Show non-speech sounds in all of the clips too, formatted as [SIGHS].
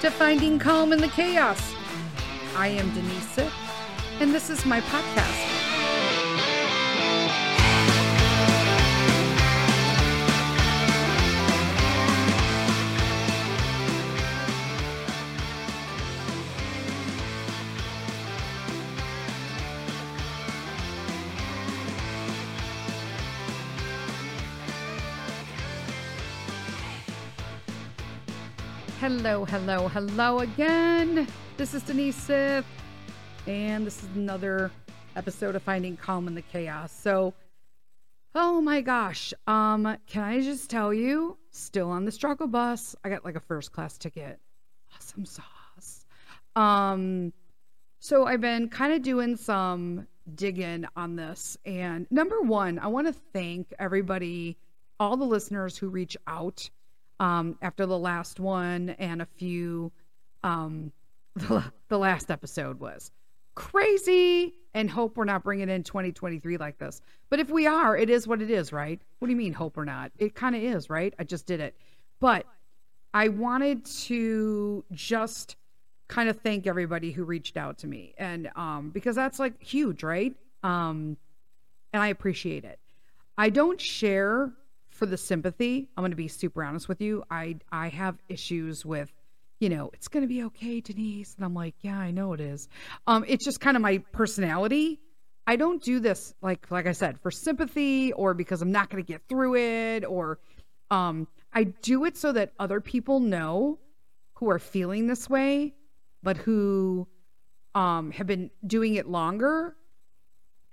to Finding Calm in the Chaos. I am Denise and this is my podcast. Hello, hello, hello again. This is Denise Sith, and this is another episode of Finding Calm in the Chaos. So, oh my gosh, um, can I just tell you, still on the struggle bus. I got like a first class ticket. Awesome sauce. Um, so I've been kind of doing some digging on this, and number one, I want to thank everybody, all the listeners who reach out um, after the last one and a few um, [LAUGHS] the, the last episode was crazy and hope we're not bringing in 2023 like this. But if we are it is what it is right? What do you mean hope or not? It kind of is right? I just did it. But i wanted to just kind of thank everybody who reached out to me. And um because that's like huge right? Um and i appreciate it. I don't share for the sympathy. I'm going to be super honest with you. I I have issues with, you know, it's going to be okay, Denise, and I'm like, yeah, I know it is. Um, it's just kind of my personality. I don't do this like like I said for sympathy or because I'm not going to get through it or um I do it so that other people know who are feeling this way but who um have been doing it longer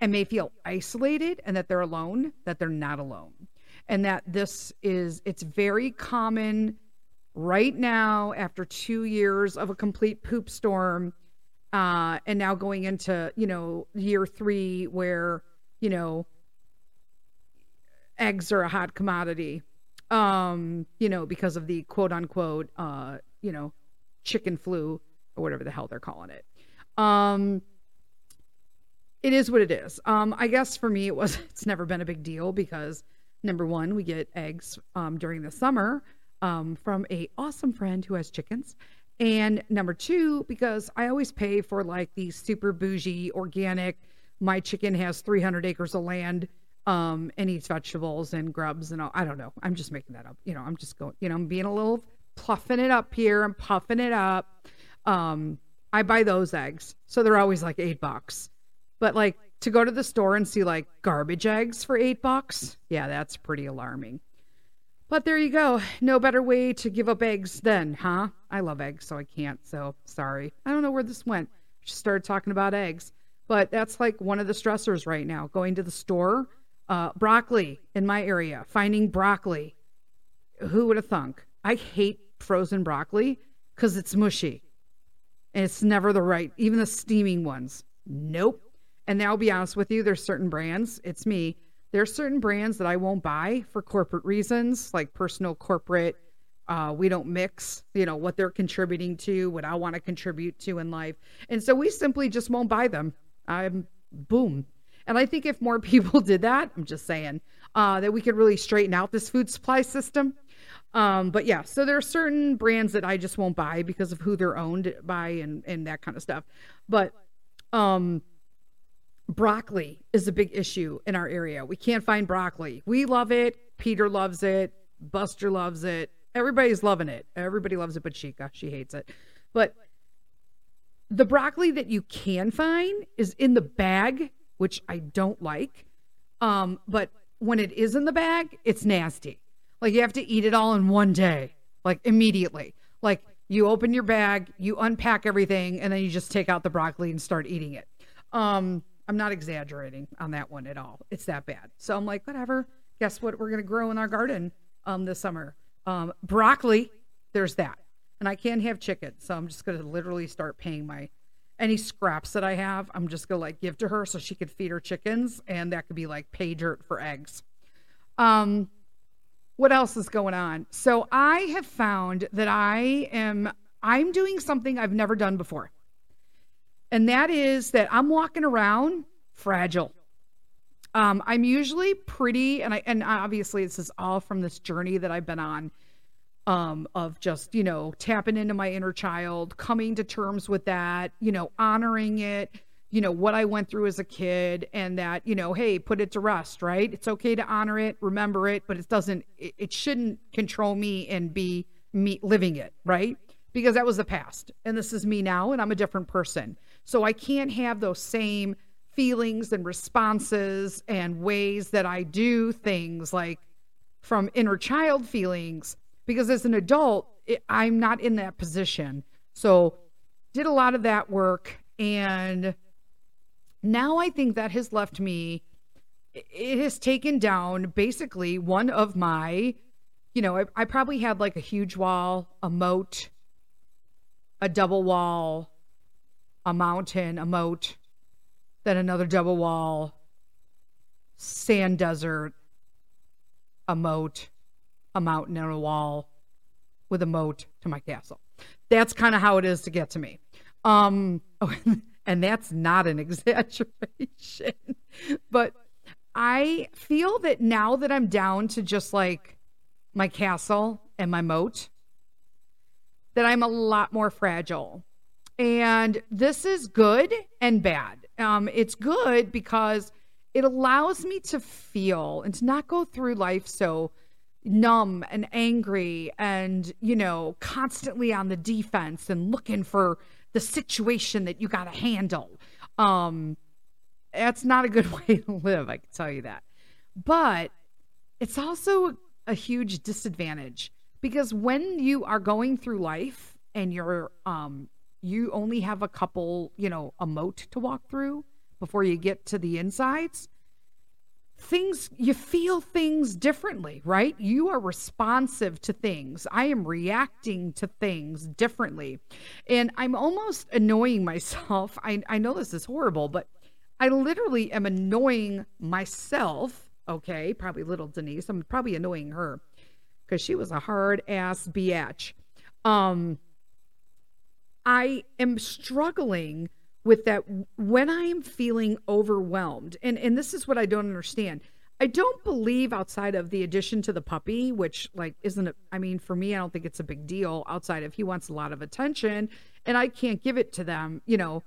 and may feel isolated and that they're alone that they're not alone and that this is it's very common right now after two years of a complete poop storm uh, and now going into you know year three where you know eggs are a hot commodity um you know because of the quote unquote uh you know chicken flu or whatever the hell they're calling it. Um it is what it is. Um i guess for me it was [LAUGHS] it's never been a big deal because Number one, we get eggs um, during the summer um, from a awesome friend who has chickens. And number two, because I always pay for like the super bougie organic. My chicken has 300 acres of land um, and eats vegetables and grubs and all. I don't know. I'm just making that up. You know, I'm just going. You know, I'm being a little puffing it up here. I'm puffing it up. Um, I buy those eggs, so they're always like eight bucks. But like to go to the store and see like garbage eggs for eight bucks, yeah, that's pretty alarming. But there you go. No better way to give up eggs than, huh? I love eggs, so I can't. So sorry. I don't know where this went. Just started talking about eggs. But that's like one of the stressors right now. Going to the store, uh, broccoli in my area, finding broccoli. Who would have thunk? I hate frozen broccoli because it's mushy. And it's never the right, even the steaming ones. Nope. And I'll be honest with you, there's certain brands, it's me, there's certain brands that I won't buy for corporate reasons, like personal corporate. Uh, we don't mix, you know, what they're contributing to, what I want to contribute to in life. And so we simply just won't buy them. I'm boom. And I think if more [LAUGHS] people did that, I'm just saying, uh, that we could really straighten out this food supply system. Um, but yeah, so there are certain brands that I just won't buy because of who they're owned by and, and that kind of stuff. But um, broccoli is a big issue in our area. We can't find broccoli. We love it. Peter loves it. Buster loves it. Everybody's loving it. Everybody loves it, but Chica, she hates it. But the broccoli that you can find is in the bag, which I don't like. Um, but when it is in the bag, it's nasty. Like you have to eat it all in one day, like immediately. Like you open your bag, you unpack everything, and then you just take out the broccoli and start eating it. Um, I'm not exaggerating on that one at all. It's that bad. So I'm like, whatever. Guess what? We're going to grow in our garden um, this summer. Um, broccoli, there's that. And I can't have chicken. So I'm just going to literally start paying my any scraps that I have. I'm just going to like give to her so she could feed her chickens. And that could be like pay dirt for eggs. Um, what else is going on? So I have found that I am I'm doing something I've never done before and that is that I'm walking around fragile. Um, I'm usually pretty, and I and obviously this is all from this journey that I've been on. um, of just, you know, tapping into my inner child, coming to terms with that, you know, honoring it, you know, what I went through as a kid, and that, you know, hey, put it to rest, right? It's okay to honor it, remember it, but it doesn't, it, it shouldn't control me and be me living it, right? Because that was the past. And this is me now, and I'm a different person. So I can't have those same feelings and responses and ways that I do things like from inner child feelings because as an adult, it, I'm not in that position. So, did a lot of that work. And now I think that has left me, it has taken down basically one of my, you know, I, I probably had like a huge wall, a moat, a double wall, a mountain, a moat, then another double wall, sand desert, a moat, a mountain and a wall with a moat to my castle. That's kind of how it is to get to me. Um, [LAUGHS] and that's not an [LAUGHS] exaggeration. but I feel that now that I'm down to just like my castle and my moat, that I'm a lot more fragile. And this is good and bad. Um, it's good because it allows me to feel and to not go through life so numb and angry and, you know, constantly on the defense and looking for the situation that you got to handle. Um, that's not a good [LAUGHS] way to live, I can tell you that. But it's also a huge disadvantage because when you are going through life and you're um you only have a couple, you know, a moat to walk through before you get to the insides, things you feel things differently right? You are responsive to things. I am reacting to things differently. And i'm almost annoying myself. I, I know this is horrible but i literally am annoying myself okay? Probably little denise. I'm probably annoying her because she was a hard ass biatch um i am struggling with that when I am feeling overwhelmed, and, and this is what I don't understand. I don't believe outside of the addition to the puppy, which like isn't it? I mean, for me, I don't think it's a big deal outside of he wants a lot of attention and I can't give it to them, you know,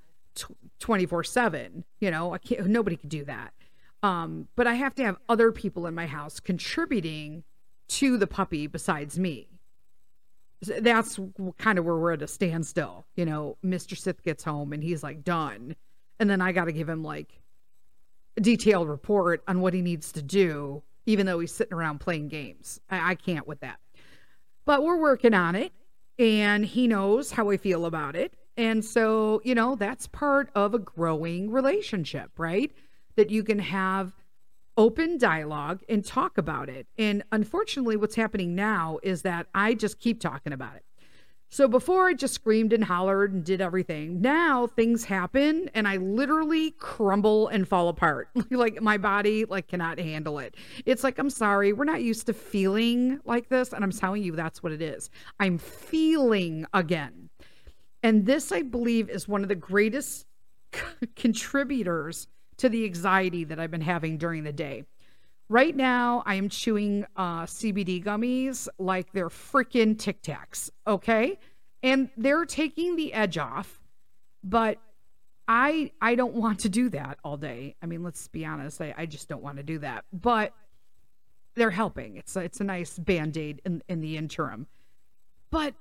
24 seven, you know, I can't, nobody could do that. Um, but I have to have other people in my house contributing to the puppy besides me that's kind of where we're at a standstill. You know, Mr. Sith gets home and he's like done. And then I got to give him like a detailed report on what he needs to do, even though he's sitting around playing games. I, I can't with that. But we're working on it and he knows how I feel about it. And so, you know, that's part of a growing relationship, right? That you can have open dialogue and talk about it. And unfortunately, what's happening now is that I just keep talking about it. So before I just screamed and hollered and did everything, now things happen and I literally crumble and fall apart. [LAUGHS] like my body like cannot handle it. It's like I'm sorry, we're not used to feeling like this and I'm telling you that's what it is. I'm feeling again. And this I believe is one of the greatest [LAUGHS] contributors to the anxiety that I've been having during the day. Right now, I am chewing uh, CBD gummies like they're freaking Tic Tacs, okay? And they're taking the edge off, but I I don't want to do that all day. I mean, let's be honest, I, I just don't want to do that. But they're helping. It's a, it's a nice band aid in, in the interim. But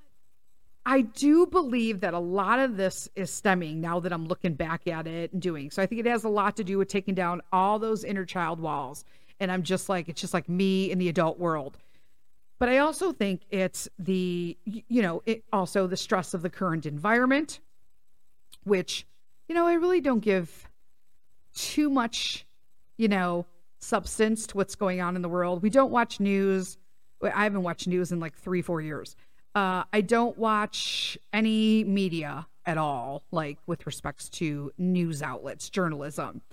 I do believe that a lot of this is stemming now that I'm looking back at it and doing. So I think it has a lot to do with taking down all those inner child walls. And I'm just like, it's just like me in the adult world. But I also think it's the, you know, it also the stress of the current environment, which, you know, I really don't give too much, you know, substance to what's going on in the world. We don't watch news. I haven't watched news in like three, four years. Uh, I don't watch any media at all, like with respects to news outlets, journalism,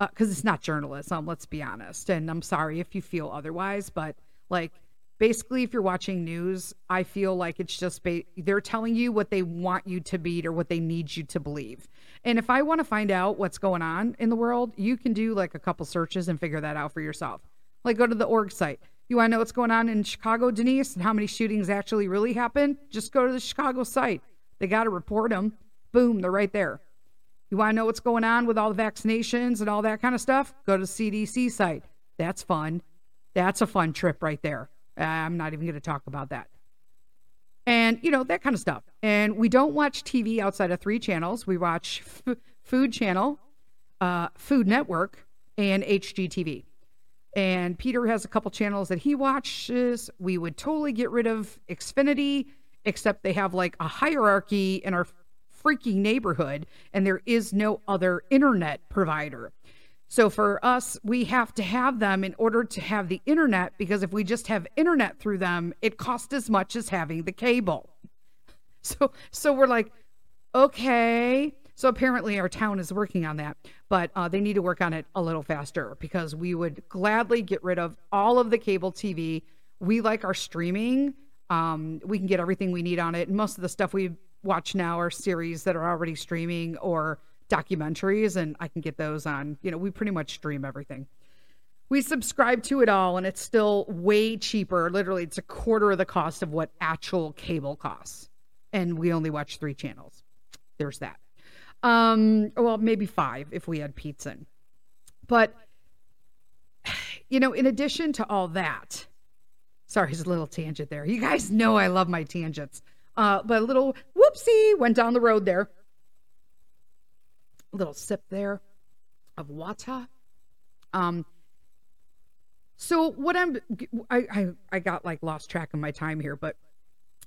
because uh, it's not journalism, let's be honest. And I'm sorry if you feel otherwise, but like basically, if you're watching news, I feel like it's just ba- they're telling you what they want you to be or what they need you to believe. And if I want to find out what's going on in the world, you can do like a couple searches and figure that out for yourself. Like go to the org site. You want to know what's going on in Chicago, Denise, and how many shootings actually really happened? Just go to the Chicago site. They got to report them. Boom, they're right there. You want to know what's going on with all the vaccinations and all that kind of stuff? Go to the CDC site. That's fun. That's a fun trip right there. I'm not even going to talk about that. And, you know, that kind of stuff. And we don't watch TV outside of three channels. We watch F- Food Channel, uh, Food Network, and HGTV. And Peter has a couple channels that he watches. We would totally get rid of Xfinity, except they have like a hierarchy in our freaky neighborhood, and there is no other internet provider. So for us, we have to have them in order to have the internet because if we just have internet through them, it costs as much as having the cable. [LAUGHS] So so we're like, okay. So apparently our town is working on that, but uh, they need to work on it a little faster because we would gladly get rid of all of the cable TV. We like our streaming. Um, we can get everything we need on it, and most of the stuff we watch now are series that are already streaming or documentaries, and I can get those on. You know, we pretty much stream everything. We subscribe to it all, and it's still way cheaper. Literally, it's a quarter of the cost of what actual cable costs. And we only watch three channels. There's that. Um, well, maybe five if we had pizza. But, you know, in addition to all that, sorry, it's a little tangent there. You guys know I love my tangents. Uh, but a little whoopsie went down the road there A little sip there of wata. Um, so what I'm, I, I, I got like lost track of my time here, but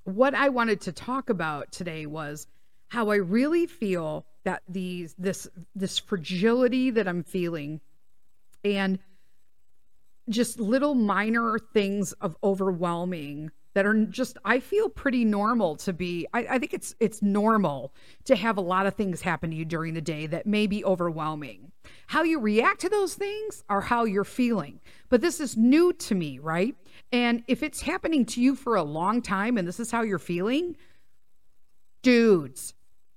what I wanted to talk about today was how I really feel that these, this, this fragility that I'm feeling and just little minor things of overwhelming that are just I feel pretty normal to be I, I, think it's it's normal to have a lot of things happen to you during the day that may be overwhelming. How you react to those things are how you're feeling. But this is new to me, right? And if it's happening to you for a long time and this is how you're feeling, dudes,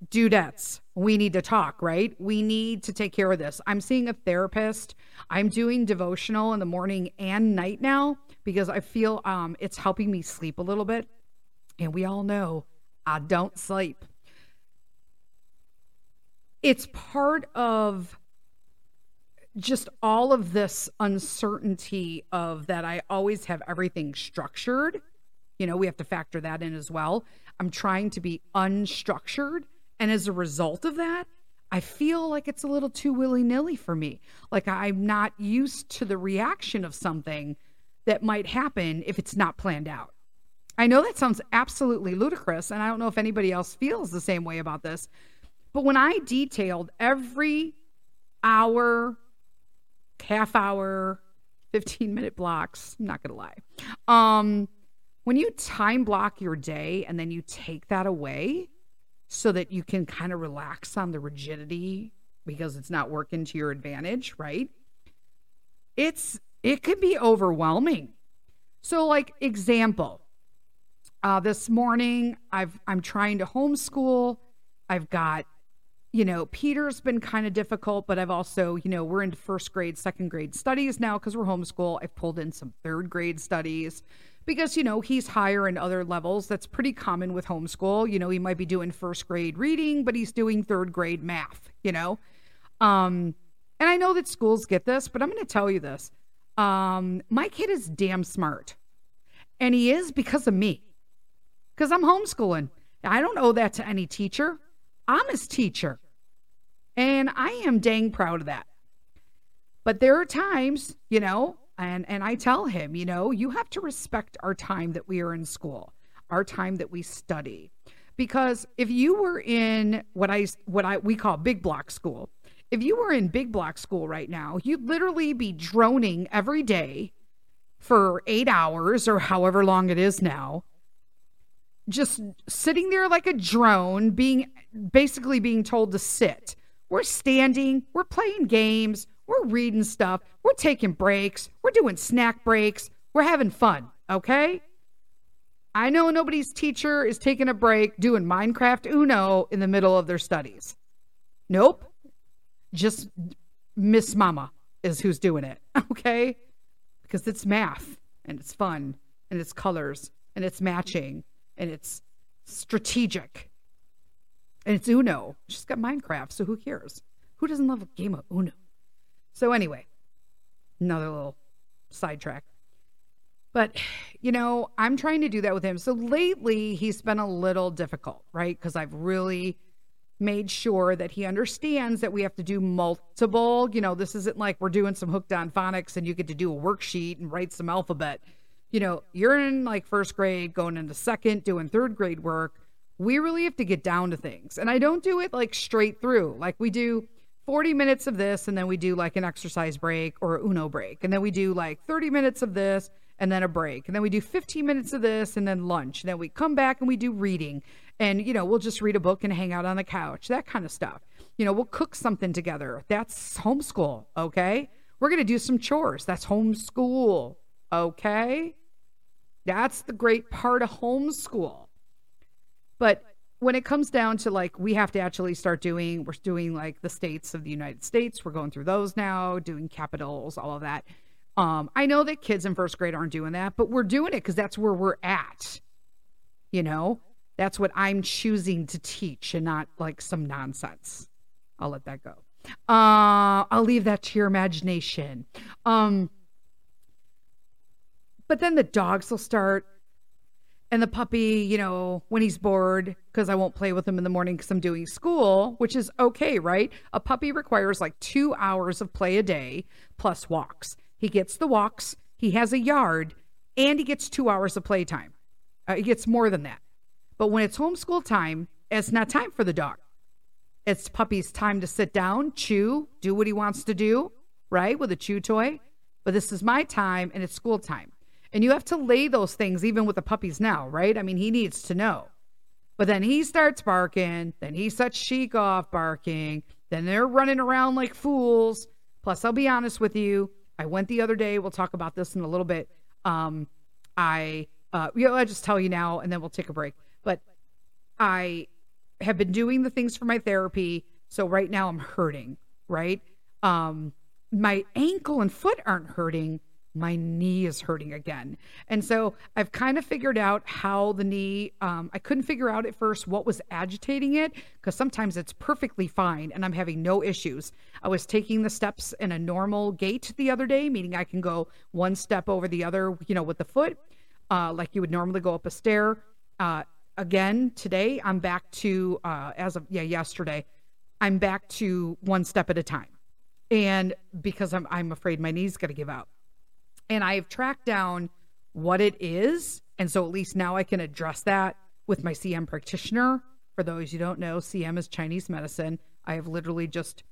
dudettes, we need to talk, right? We need to take care of this. I'm seeing a therapist. I'm doing devotional in the morning and night now because I feel um, it's helping me sleep a little bit. And we all know I don't sleep. It's part of just all of this uncertainty of that I always have everything structured. You know, we have to factor that in as well. I'm trying to be unstructured. And as a result of that, I feel like it's a little too willy nilly for me. Like I'm not used to the reaction of something that might happen if it's not planned out. I know that sounds absolutely ludicrous, and I don't know if anybody else feels the same way about this, but when I detailed every hour, half hour, 15 minute blocks, I'm not going to lie. Um, when you time block your day and then you take that away so that you can kind of relax on the rigidity because it's not working to your advantage, right? It's it can be overwhelming. So, like example, uh, this morning I've I'm trying to homeschool. I've got, you know, Peter's been kind of difficult, but I've also, you know, we're into first grade, second grade studies now because we're homeschool. I've pulled in some third grade studies because you know he's higher in other levels that's pretty common with homeschool you know he might be doing first grade reading but he's doing third grade math you know um and i know that schools get this but i'm going to tell you this um, my kid is damn smart. And he is because of me. Because I'm homeschooling. I don't owe that to any teacher. I'm his teacher. And I am dang proud of that. But there are times, you know, and and I tell him, you know, you have to respect our time that we are in school, our time that we study. Because if you were in what I what I we call big block school, if you were in big block school right now, you'd literally be droning every day for eight hours or however long it is now, just sitting there like a drone, being basically being told to sit. We're standing, we're playing games, we're reading stuff, we're taking breaks, we're doing snack breaks, we're having fun, okay? I know nobody's teacher is taking a break doing Minecraft Uno in the middle of their studies. Nope just Miss Mama is who's doing it, [LAUGHS] okay? Because it's math. and it's fun and it's colors and it's matching and it's strategic and it's Uno. She's got Minecraft, so who cares? Who doesn't love a game of Uno? So, anyway, another little sidetrack. But, you know, I'm trying to do that with him. So lately, he's been a little difficult, right? Because I've really made sure that he understands that we have to do multiple. You know, this isn't like we're doing some hooked on phonics and you get to do a worksheet and write some alphabet. You know, you're in like first grade, going into second, doing third grade work. We really have to get down to things. And I don't do it like straight through. Like we do 40 minutes of this and then we do like an exercise break or a Uno break. And then we do like 30 minutes of this and then a break. And then we do 15 minutes of this and then lunch. And then we come back and we do reading. And, you know, we'll just read a book and hang out on the couch, that kind of stuff. You know, we'll cook something together. That's homeschool, okay? We're going to do some chores. That's homeschool, okay? That's the great part of homeschool. But when it comes down to like we have to actually start doing we're doing like the states of the united states. We're going through those now doing capitals all of that. Um i know that kids in first grade aren't doing that but we're doing it because that's where we're at. You know? That's what i'm choosing to teach and not like some nonsense. I'll let that go. Uh i'll leave that to your imagination. Um but then the dogs will start and the puppy, you know, when he's bored, because I won't play with him in the morning because I'm doing school, which is okay, right? A puppy requires like two hours of play a day plus walks. He gets the walks, he has a yard, and he gets two hours of playtime. Uh, he gets more than that. But when it's homeschool time, it's not time for the dog. It's puppy's time to sit down, chew, do what he wants to do, right? With a chew toy. But this is my time and it's school time. And you have to lay those things even with the puppies now, right? I mean, he needs to know. But then he starts barking, then he sets Sheik off barking, then they're running around like fools. Plus, I'll be honest with you, I went the other day, we'll talk about this in a little bit. Um, I uh you know, I'll just tell you now and then we'll take a break. But I have been doing the things for my therapy. So right now I'm hurting, right? Um, my ankle and foot aren't hurting, my knee is hurting again. And so I've kind of figured out how the knee, um, I couldn't figure out at first what was agitating it because sometimes it's perfectly fine and I'm having no issues. I was taking the steps in a normal gait the other day, meaning I can go one step over the other, you know, with the foot, uh, like you would normally go up a stair. Uh, again, today I'm back to, uh, as of, yeah, yesterday, I'm back to one step at a time. And because I'm, I'm afraid my knee's going to give out and I've tracked down what it is. And so at least now I can address that with my CM practitioner. For those you don't know, CM is Chinese medicine. I have literally just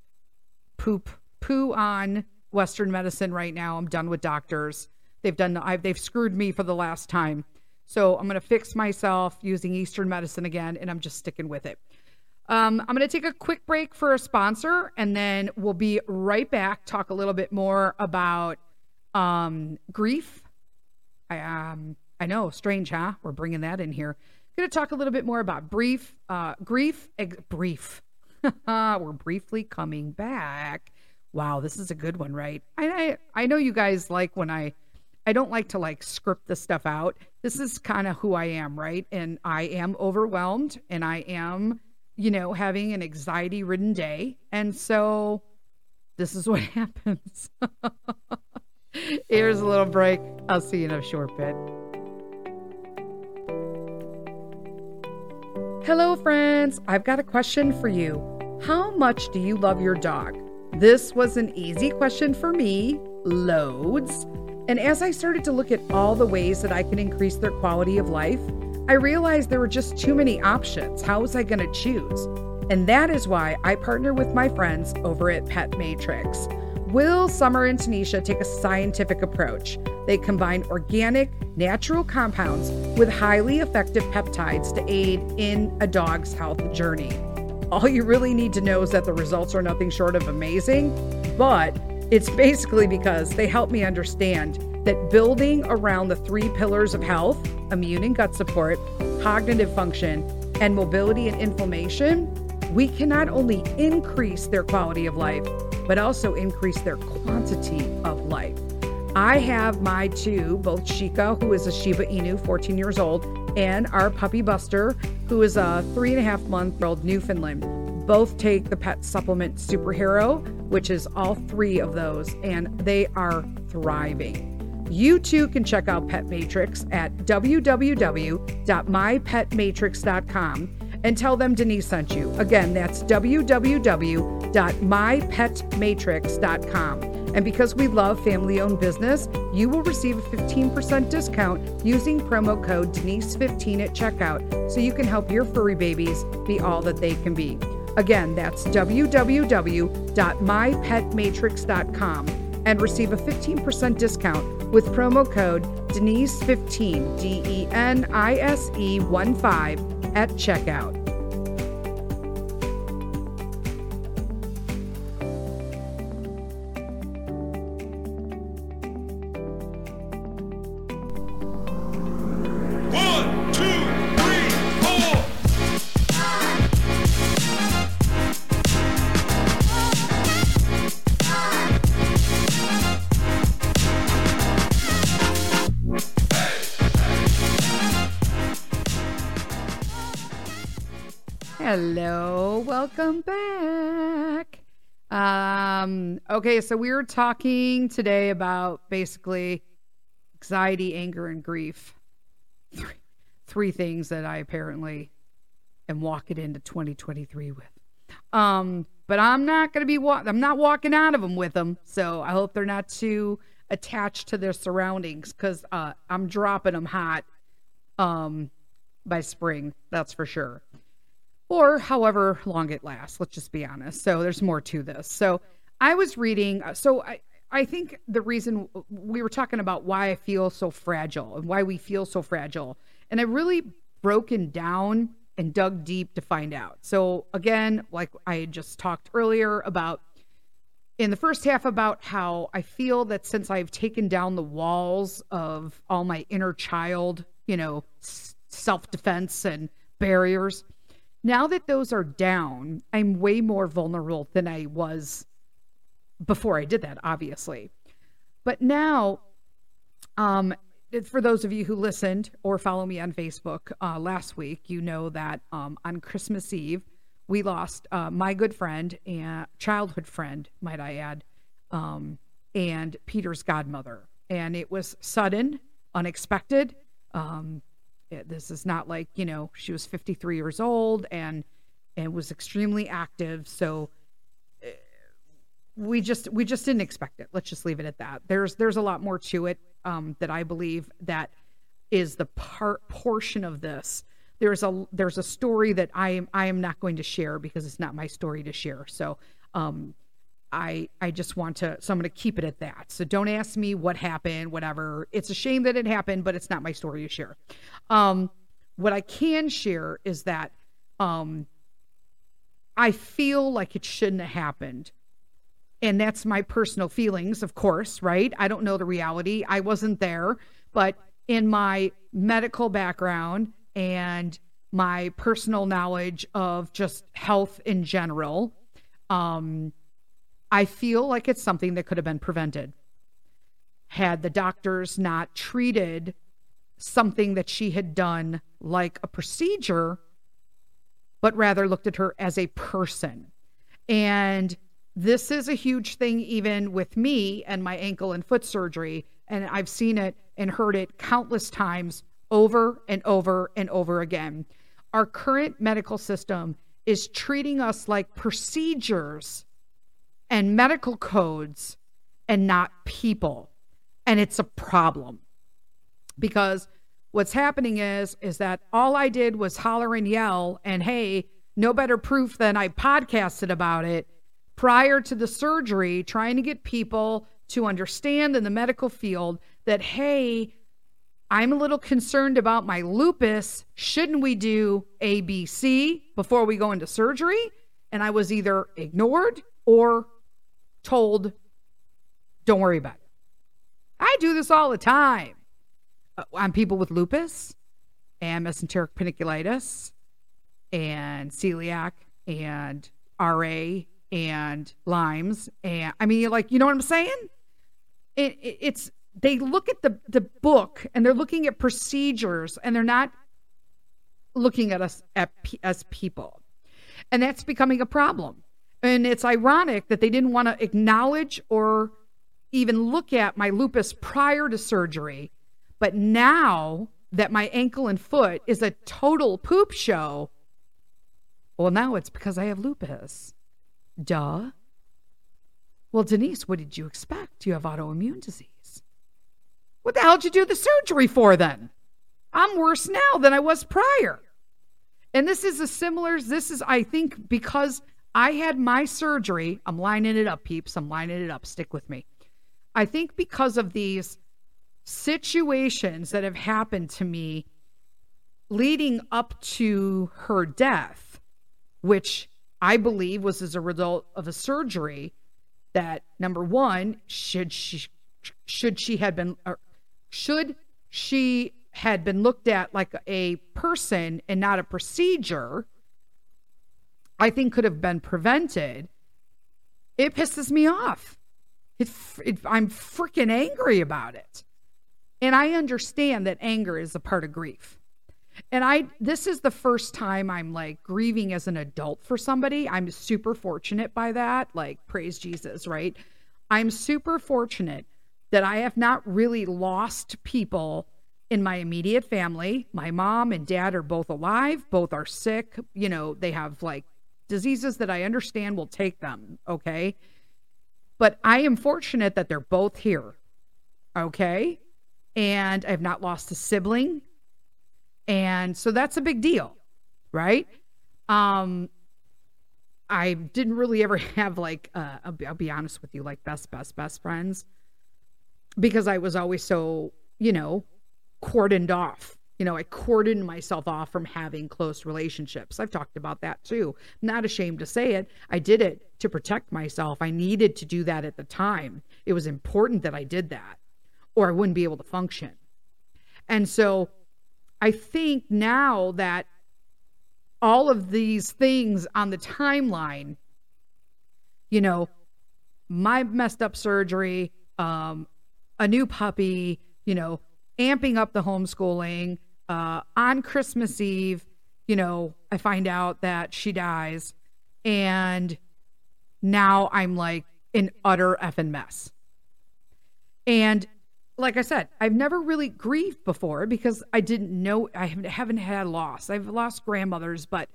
poop poo on Western medicine right now. I'm done with doctors. They've done I've they've screwed me for the last time. So I'm gonna fix myself using Eastern medicine again, and I'm just sticking with it. Um, I'm going to take a quick break for a sponsor, and then we'll be right back. Talk a little bit more about um, grief. I um, I know, strange, huh? We're bringing that in here. Going to talk a little bit more about brief, uh, grief, ex- brief. [LAUGHS] We're briefly coming back. Wow, this is a good one, right? I, I I know you guys like when I I don't like to like script the stuff out. This is kind of who I am, right? And I am overwhelmed and I am, you know, having an anxiety ridden day. And so this is what [LAUGHS] happens. [LAUGHS] [LAUGHS] Here's a little break. I'll see you in a short bit. Hello, friends. I've got a question for you. How much do you love your dog? This was an easy question for me, loads. And as I started to look at all the ways that I can increase their quality of life, I realized there were just too many options. How was I going to choose? And that is why I partner with my friends over at Pet Matrix. Will Summer and Tanisha take a scientific approach? They combine organic, natural compounds with highly effective peptides to aid in a dog's health journey. All you really need to know is that the results are nothing short of amazing, but it's basically because they help me understand that building around the three pillars of health immune and gut support, cognitive function, and mobility and inflammation we can not only increase their quality of life, but also increase their quantity of life. I have my two, both Shika, who is a Shiba Inu, 14 years old, and our puppy Buster, who is a three and a half month old Newfoundland. Both take the pet supplement superhero, which is all three of those, and they are thriving. You too can check out Pet Matrix at www.mypetmatrix.com and tell them Denise sent you. Again, that's www.mypetmatrix.com. And because we love family owned business, you will receive a 15% discount using promo code Denise15 at checkout so you can help your furry babies be all that they can be. Again, that's www.mypetmatrix.com and receive a 15% discount with promo code Denise15, D E N I S E 1 5 at checkout. Welcome back. Um, okay, so we were talking today about basically anxiety, anger, and grief. Three, three things that I apparently am walking into 2023 with. Um, but I'm not gonna be wa- I'm not walking out of them with them. So I hope they're not too attached to their surroundings because uh, I'm dropping them hot um, by spring. That's for sure or however long it lasts. Let's just be honest. So there's more to this. So I was reading. uh, So I, I think the reason we were talking about why I feel so fragile and why we feel so fragile, and I really broken down and dug deep to find out. So again, like I just talked earlier about in the first half about how I feel that since I've taken down the walls of all my inner child, you know, self defense and barriers, now that those are down, I'm way more vulnerable than I was before I did that, obviously. But now, um, for those of you who listened or follow me on Facebook uh, last week, you know that um, on Christmas Eve, we lost uh, my good friend and childhood friend, might I add, um, and Peter's godmother. And it was sudden, unexpected. Um, this is not like you know she was 53 years old and and was extremely active. So eh, we just we just didn't expect it. Let's just leave it at that. There's there's a lot more to it um, that I believe that is the part portion of this. There's a there's a story that I am I am not going to share because it's not my story to share. So um, I I just want to so I'm going to keep it at that. So don't ask me what happened, whatever. It's a shame that it happened, but it's not my story to share. Um, what I can share is that um, I feel like it shouldn't have happened. And that's my personal feelings, of course, right? I don't know the reality. I wasn't there, but in my medical background and my personal knowledge of just health in general, um, I feel like it's something that could have been prevented. Had the doctors not treated something that she had done like a procedure, but rather looked at her as a person. And this is a huge thing, even with me and my ankle and foot surgery. And I've seen it and heard it countless times over and over and over again. Our current medical system is treating us like procedures and medical codes and not people. And it's a problem because what's happening is is that all I did was holler and yell and hey, no better proof than I podcasted about it prior to the surgery trying to get people to understand in the medical field that hey, I'm a little concerned about my lupus. Shouldn't we do ABC before we go into surgery? And I was either ignored or told, don't worry about it. I do this all the time uh, on people with lupus and mesenteric panniculitis and celiac and RA and Lyme's. And I mean, like, you know what I'm saying? It, it, it's they look at the the book and they're looking at procedures and they're not looking at us at, as people. And that's becoming a problem. And it's ironic that they didn't want to acknowledge or even look at my lupus prior to surgery. But now that my ankle and foot is a total poop show, well, now it's because I have lupus. Duh. Well, Denise, what did you expect? You have autoimmune disease. What the hell did you do the surgery for then? I'm worse now than I was prior. And this is a similar, this is, I think, because I had my surgery. I'm lining it up, peeps. I'm lining it up. Stick with me. I think because of these situations that have happened to me leading up to her death, which I believe was as a result of a surgery that number one, should she should she had been should she had been looked at like a person and not a procedure, I think could have been prevented. It pisses me off. It, it, I'm freaking angry about it. And I understand that anger is a part of grief. And I this is the first time I'm like grieving as an adult for somebody. I'm super fortunate by that. Like praise Jesus, right? I'm super fortunate that I have not really lost people in my immediate family. My mom and dad are both alive, both are sick. You know, they have like diseases that I understand will take them. Okay. But I am fortunate that they're both here. Okay. And I've not lost a sibling. And so that's a big deal. Right. Um, I didn't really ever [LAUGHS] have like, uh, I'll, be, I'll be honest with you, like best, best, best friends because I was always so, you know, cordoned off. You know, I cordoned myself off from having close relationships. I've talked about that too. I'm not ashamed to say it. I did it to protect myself. I needed to do that at the time. It was important that I did that, or I wouldn't be able to function. And so I think now that all of these things on the timeline, you know, my messed up surgery, um, a new puppy, you know, amping up the homeschooling. Uh, on Christmas Eve, you know, I find out that she dies. And now I'm like an utter effing mess. And like I said, I've never really grieved before because I didn't know, I haven't had loss. I've lost grandmothers, but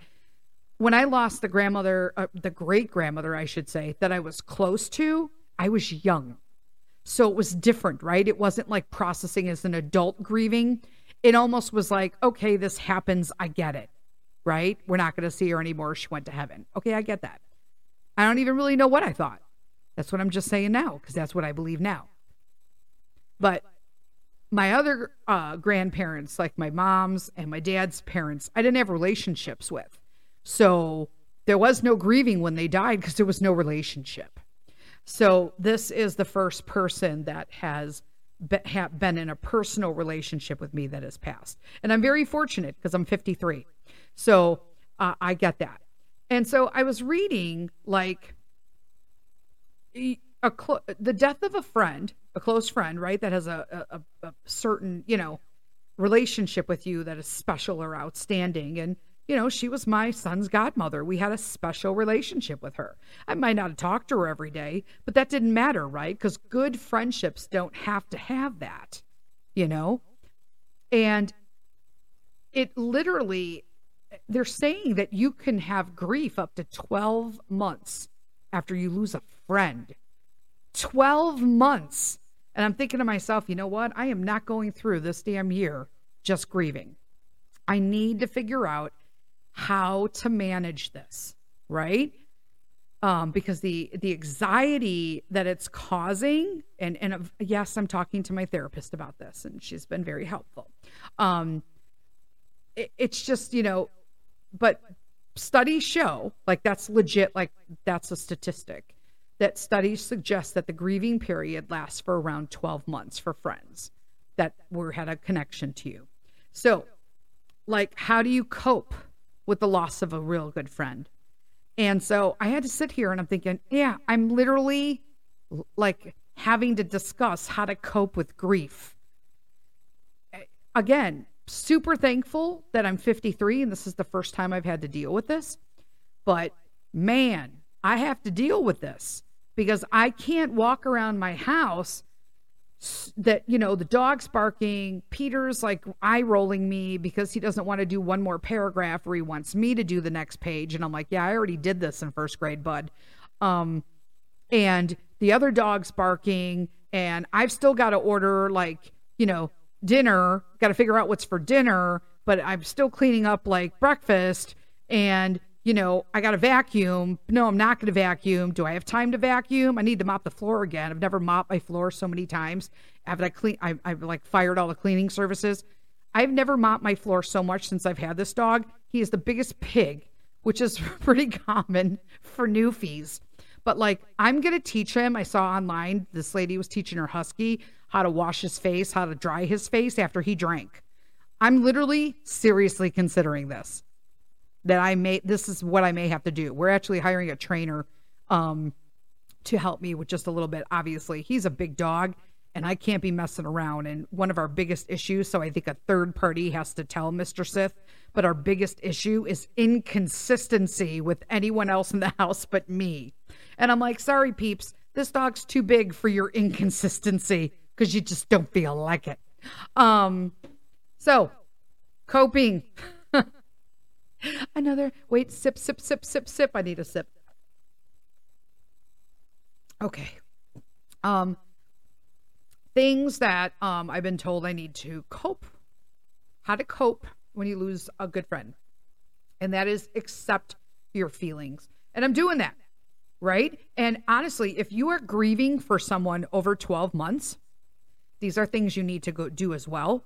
when I lost the grandmother, uh, the great grandmother, I should say, that I was close to, I was young. So it was different, right? It wasn't like processing as an adult grieving. It almost was like, okay, this happens. I get it, right? We're not going to see her anymore. She went to heaven. Okay, I get that. I don't even really know what I thought. That's what I'm just saying now, because that's what I believe now. But my other uh, grandparents, like my mom's and my dad's parents, I didn't have relationships with. So there was no grieving when they died because there was no relationship. So this is the first person that has been in a personal relationship with me that has passed. And I'm very fortunate because I'm 53. So uh, I get that. And so I was reading like a cl- the death of a friend, a close friend, right? That has a, a, a certain, you know, relationship with you that is special or outstanding. And you know, she was my son's godmother. We had a special relationship with her. I might not have talked to her every day, but that didn't matter, right? Because good friendships don't have to have that, you know? And it literally, they're saying that you can have grief up to 12 months after you lose a friend. 12 months. And I'm thinking to myself, you know what? I am not going through this damn year just grieving. I need to figure out how to manage this, right? Um, because the the anxiety that it's causing, and and uh, yes, I'm talking to my therapist about this, and she's been very helpful. Um, it, it's just you know, but studies show like that's legit, like that's a statistic that studies suggest that the grieving period lasts for around 12 months for friends that were had a connection to you. So, like, how do you cope? With the loss of a real good friend. And so I had to sit here and I'm thinking, yeah, I'm literally like having to discuss how to cope with grief. Again, super thankful that I'm 53 and this is the first time I've had to deal with this. But man, I have to deal with this because I can't walk around my house that you know the dog's barking peter's like eye rolling me because he doesn't want to do one more paragraph where he wants me to do the next page and i'm like yeah i already did this in first grade bud. Um and the other dog's barking and i've still got to order like you know dinner got to figure out what's for dinner but i'm still cleaning up like breakfast and you know, I got to vacuum. No, I'm not going to vacuum. Do I have time to vacuum? I need to mop the floor again. I've never mopped my floor so many times. After I clean, I, I've like fired all the cleaning services. I've never mopped my floor so much since I've had this dog. He is the biggest pig, which is [LAUGHS] pretty common for newfies. But like, I'm going to teach him. I saw online this lady was teaching her husky how to wash his face, how to dry his face after he drank. I'm literally seriously considering this that I may this is what I may have to do. We're actually hiring a trainer um to help me with just a little bit. Obviously, he's a big dog and I can't be messing around. And one of our biggest issues, so I think a third party has to tell Mr. Sith, but our biggest issue is inconsistency with anyone else in the [LAUGHS] house but me. And I'm like, sorry, peeps, this dog's too big for your inconsistency because you just don't feel like it. Um, so coping. [LAUGHS] Another wait, sip, sip, sip, sip, sip. I need a sip. Okay. Um things that um I've been told I need to cope. How to cope when you lose a good friend. And that is accept your feelings. And I'm doing that. Right? And honestly, if you are grieving for someone over 12 months, these are things you need to go do as well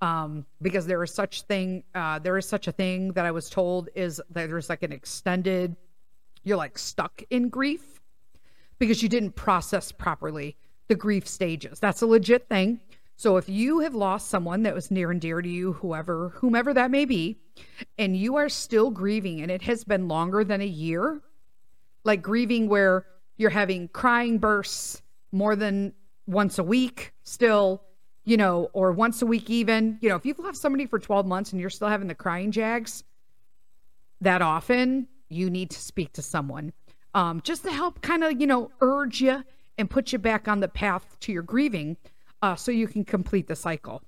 um, because there is such thing uh, there is such a thing that I was told is that there's like an extended you're like stuck in grief because you didn't process properly the grief stages. That's a legit thing. So if you have lost someone that was near and dear to you, whoever whomever that may be, and you are still grieving and it has been longer than a year, like grieving where you're having crying bursts more than once a week still you know, or once a week even. You know, if you've left somebody for 12 months and you're still having the crying jags that often, you need to speak to someone um, just to help kind of, you know, urge you and put you back on the path to your grieving uh, so you can complete the cycle.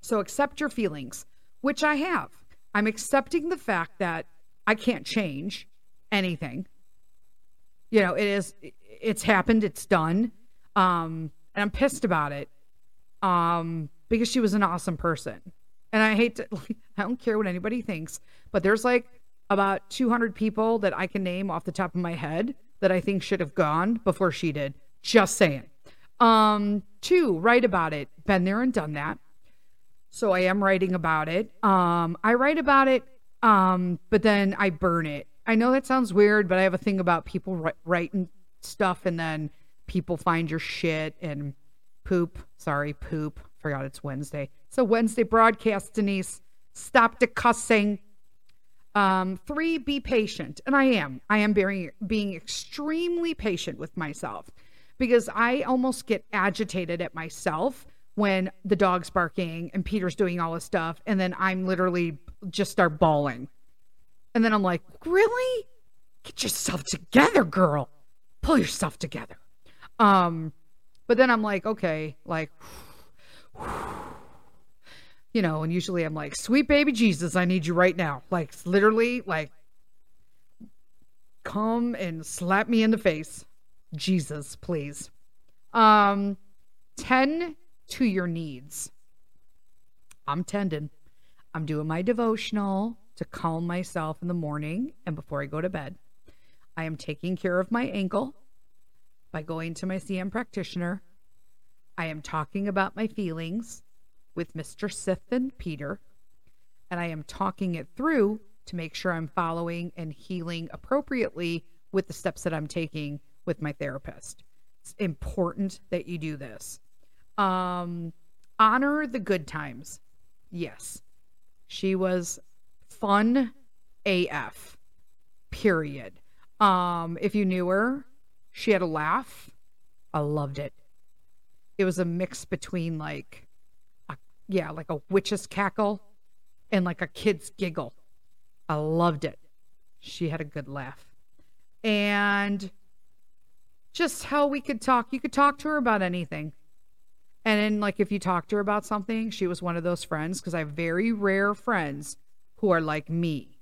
So accept your feelings, which I have. I'm accepting the fact that I can't change anything. You know, it is, it's happened, it's done. Um, and I'm pissed about it um, because she was an awesome person. And I hate to, [LAUGHS] I don't care what anybody thinks, but there's like about 200 people that I can name off the top of my head that I think should have gone before she did. Just saying. Um, two, write about it. Been there and done that. So I am writing about it. Um, I write about it, um, but then I burn it. I know that sounds weird, but I have a thing about people writing stuff and then people find your shit and Poop. Sorry, poop. Forgot it's Wednesday. So Wednesday broadcast, Denise. Stop the cussing. Um, three, be patient. And I am. I am being, being extremely patient with myself because I almost get agitated at myself when the dog's barking and Peter's doing all this stuff. And then I'm literally just start bawling. And then I'm like, really? Get yourself together, girl. Pull yourself together. Um, but then I'm like, okay, like, you know, and usually I'm like, sweet baby Jesus, I need you right now. Like, literally, like, come and slap me in the face. Jesus, please. Um, tend to your needs. I'm tending. I'm doing my devotional to calm myself in the morning and before I go to bed. I am taking care of my ankle by going to my CM practitioner. I am talking about my feelings with Mr. Sith and Peter, and I am talking it through to make sure I'm following and healing appropriately with the steps that I'm taking with my therapist. It's important that you do this. Um, honor the good times. Yes, she was fun AF. Period. Um, if you knew her, she had a laugh. I loved it. It was a mix between like, a, yeah, like a witch's cackle and like a kid's giggle. I loved it. She had a good laugh. And just how we could talk. You could talk to her about anything. And then, like, if you talked to her about something, she was one of those friends because I have very rare friends who are like me.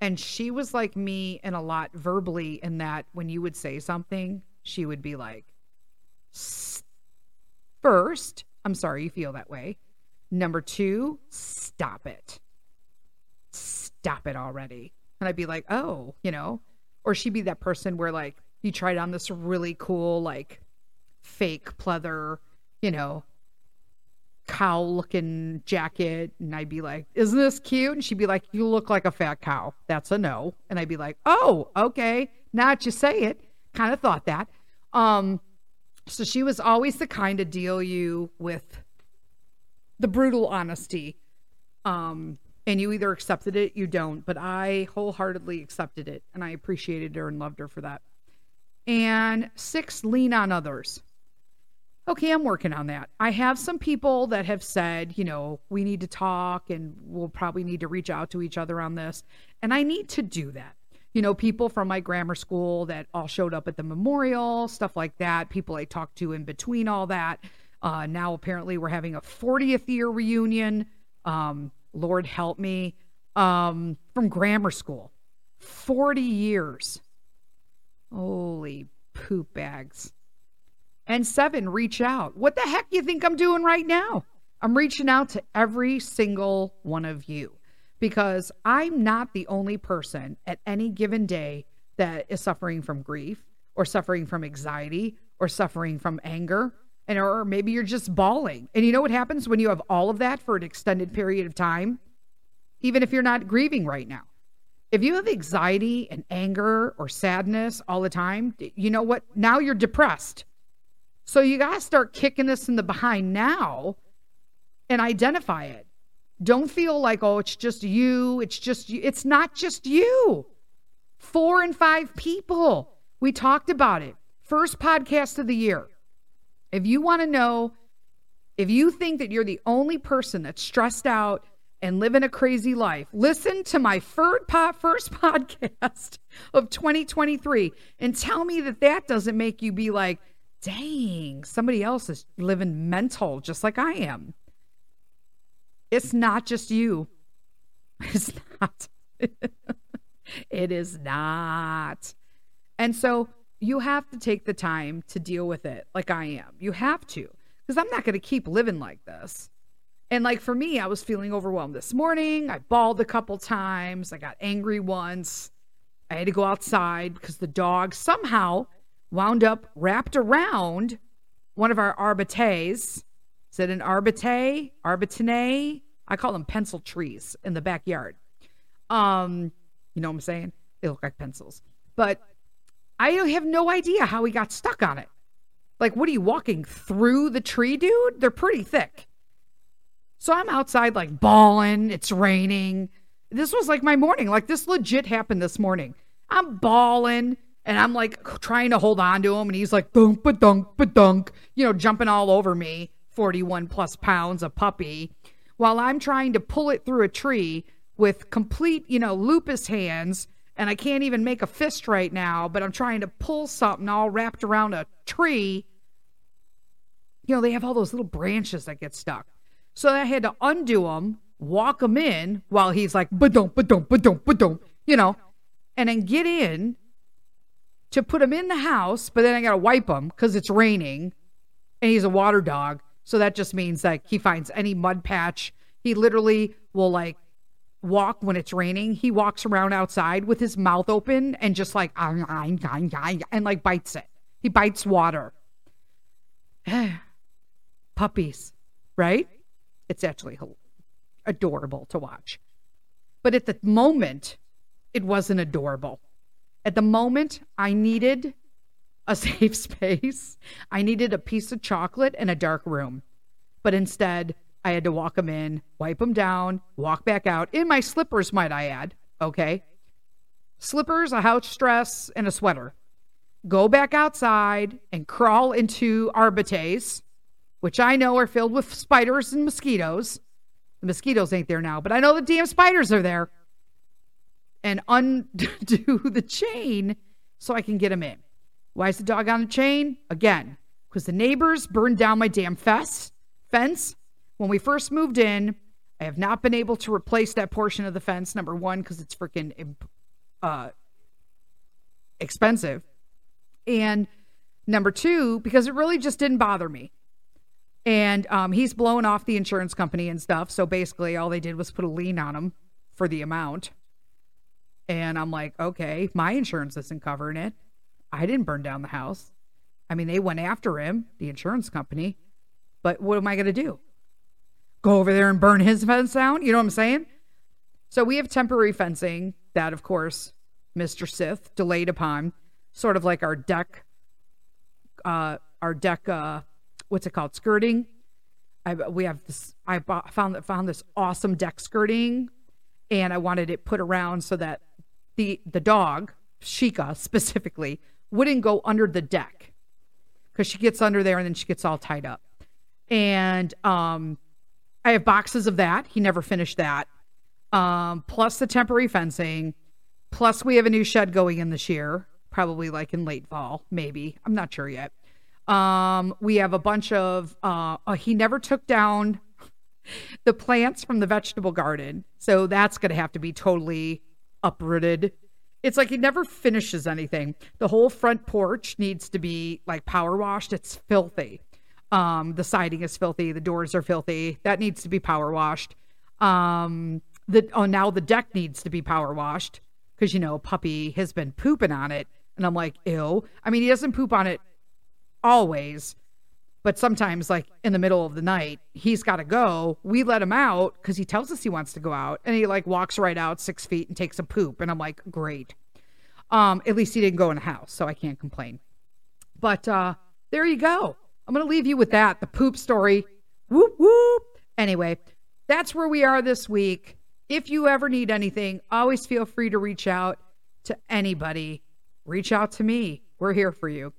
And she was like me in a lot verbally, in that when you would say something, she would be like, First, I'm sorry you feel that way. Number two, stop it. Stop it already. And I'd be like, oh, you know, or she'd be that person where like you tried on this really cool, like fake pleather, you know, cow looking jacket. And I'd be like, isn't this cute? And she'd be like, you look like a fat cow. That's a no. And I'd be like, oh, okay. Now that you say it, kind of thought that. Um, so she was always the kind to deal you with the brutal honesty. Um, and you either accepted it, you don't. But I wholeheartedly accepted it, and I appreciated her and loved her for that. And six, lean on others. Okay, I'm working on that. I have some people that have said, you know, we need to talk and we'll probably need to reach out to each other on this. And I need to do that you know, people from my grammar school that all showed up at the memorial, stuff like that, people I talked to in between all that. Uh, now, apparently, we're having a 40th year reunion. Um, Lord help me. Um, from grammar school. 40 years. Holy poop bags. And seven, reach out. What the heck do you think I'm doing right now? I'm reaching out to every single one of you because I'm not the only person at any given day that is suffering from grief or suffering from anxiety or suffering from anger and or maybe you're just bawling. And you know what happens when you have all of that for an extended period of time? Even if you're not grieving right now. If you have anxiety and anger or sadness all the time, you know what? Now you're depressed. So you got to start kicking this in the behind now and identify it. Don't feel like, oh, it's just you. It's just you. It's not just you. Four and five people. We talked about it. First podcast of the year. If you want to know, if you think that you're the only person that's stressed out and living a crazy life, listen to my third po- first [LAUGHS] podcast of 2023 and tell me that that doesn't make you be like, dang, somebody else is living mental just like I am. It's not just you. [LAUGHS] It's not. [LAUGHS] it is not. And so you have to take the time to deal with it like I am. You have to, because I'm not going to keep living like this. And like for me, I was feeling overwhelmed this morning. I bawled a couple times. I got angry once. I had to go outside because the dog somehow wound up wrapped around one of our arbites. Is it an arbite? Arbitine? I call them pencil trees in the backyard. Um, you know what I'm saying? They look like pencils. But I have no idea how he got stuck on it. Like, what are you walking through the tree, dude? They're pretty thick. So I'm outside, like, bawling. It's raining. This was like my morning. Like, this legit happened this morning. I'm bawling and I'm like trying to hold on to him. And he's like, dunk, ba dunk, ba dunk, you know, jumping all over me. 41 plus pounds, a puppy while I'm trying to pull it through a tree with complete, you know, lupus hands. And I can't even make a fist right now, but I'm trying to pull something all wrapped around a tree. You know, they have all those little branches that get stuck. So I had to undo them, walk them in while he's like, ba-dum, ba-dum, ba-dum, ba-dum, you know, and then get in to put him in the house. But then I got to wipe him because it's raining and he's a water dog. So that just means like he finds any mud patch. He literally will like walk when it's raining. He walks around outside with his mouth open and just like and like bites it. He bites water. [SIGHS] Puppies, right? It's actually adorable to watch. But at the moment, it wasn't adorable. At the moment, I needed a [LAUGHS] safe space. I needed a piece of chocolate and a dark room. But instead, I had to walk them in, wipe them down, walk back out in my slippers, might I add. Okay. Slippers, a house dress, and a sweater. Go back outside and crawl into Arbites which I know are filled with spiders and mosquitoes. The mosquitoes ain't there now, but I know the damn spiders are there. And undo [LAUGHS] the chain so I can get him in. Why is the dog on the chain? Again, because the neighbors burned down my damn fence. Fence. When we first moved in, I have not been able to replace that portion of the fence. Number one, because it's freaking uh, expensive, and number two, because it really just didn't bother me. And um, he's blown off the insurance company and stuff. So basically, all they did was put a lien on him for the amount. And I'm like, okay, my insurance isn't covering it. I didn't burn down the house. I mean, they went after him, the insurance company. But what am I going to do? Go over there and burn his fence down? You know what I'm saying? So we have temporary fencing that, of course, Mr. Sith delayed upon, sort of like our deck, uh, our deck, uh, what's it called, skirting. I, we have this. I bought, found found this awesome deck skirting, and I wanted it put around so that the the dog Shika specifically wouldn't go under the deck because she gets under there and then she gets all tied up. And um, I have boxes of that. He never finished that. Um, plus the temporary fencing. Plus we have a new shed going in this year, probably like in late fall, maybe. I'm not sure yet. Um, we have a bunch of. Uh, uh, he never took down [LAUGHS] the plants from the vegetable garden, so that's going to have to be totally uprooted. It's like he never finishes anything. The whole front porch needs to be like power washed. It's filthy. Um, the siding is filthy. The doors are filthy. That needs to be power washed. Um, the oh now the deck needs to be power washed because you know puppy has been pooping on it, and I'm like, ew. I mean, he doesn't poop on it always, but sometimes like in the middle of the night, he's got to go. We let him out because he tells us he wants to go out, and he like walks right out six feet and takes a poop, and I'm like, great. Um, at least he didn't go in the house, so I can't complain. But uh, there you go. I'm gonna leave you with that. The poop story. Whoop whoop. Anyway, that's where we are this week. If you ever need anything, always feel free to reach out to anybody. Reach out to me. We're here for you.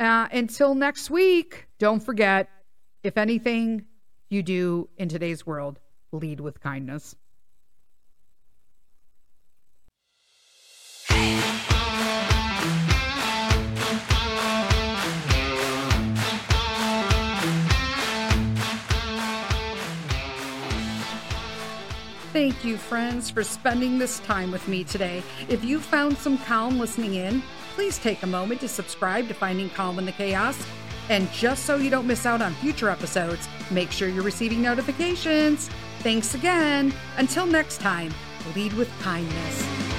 Uh, until next week, don't forget if anything you do in today's world, lead with kindness. Thank you, friends, for spending this time with me today. If you found some calm listening in, please take a moment to subscribe to Finding Calm in the Chaos. And just so you don't miss out on future episodes, make sure you're receiving notifications. Thanks again. Until next time, lead with kindness.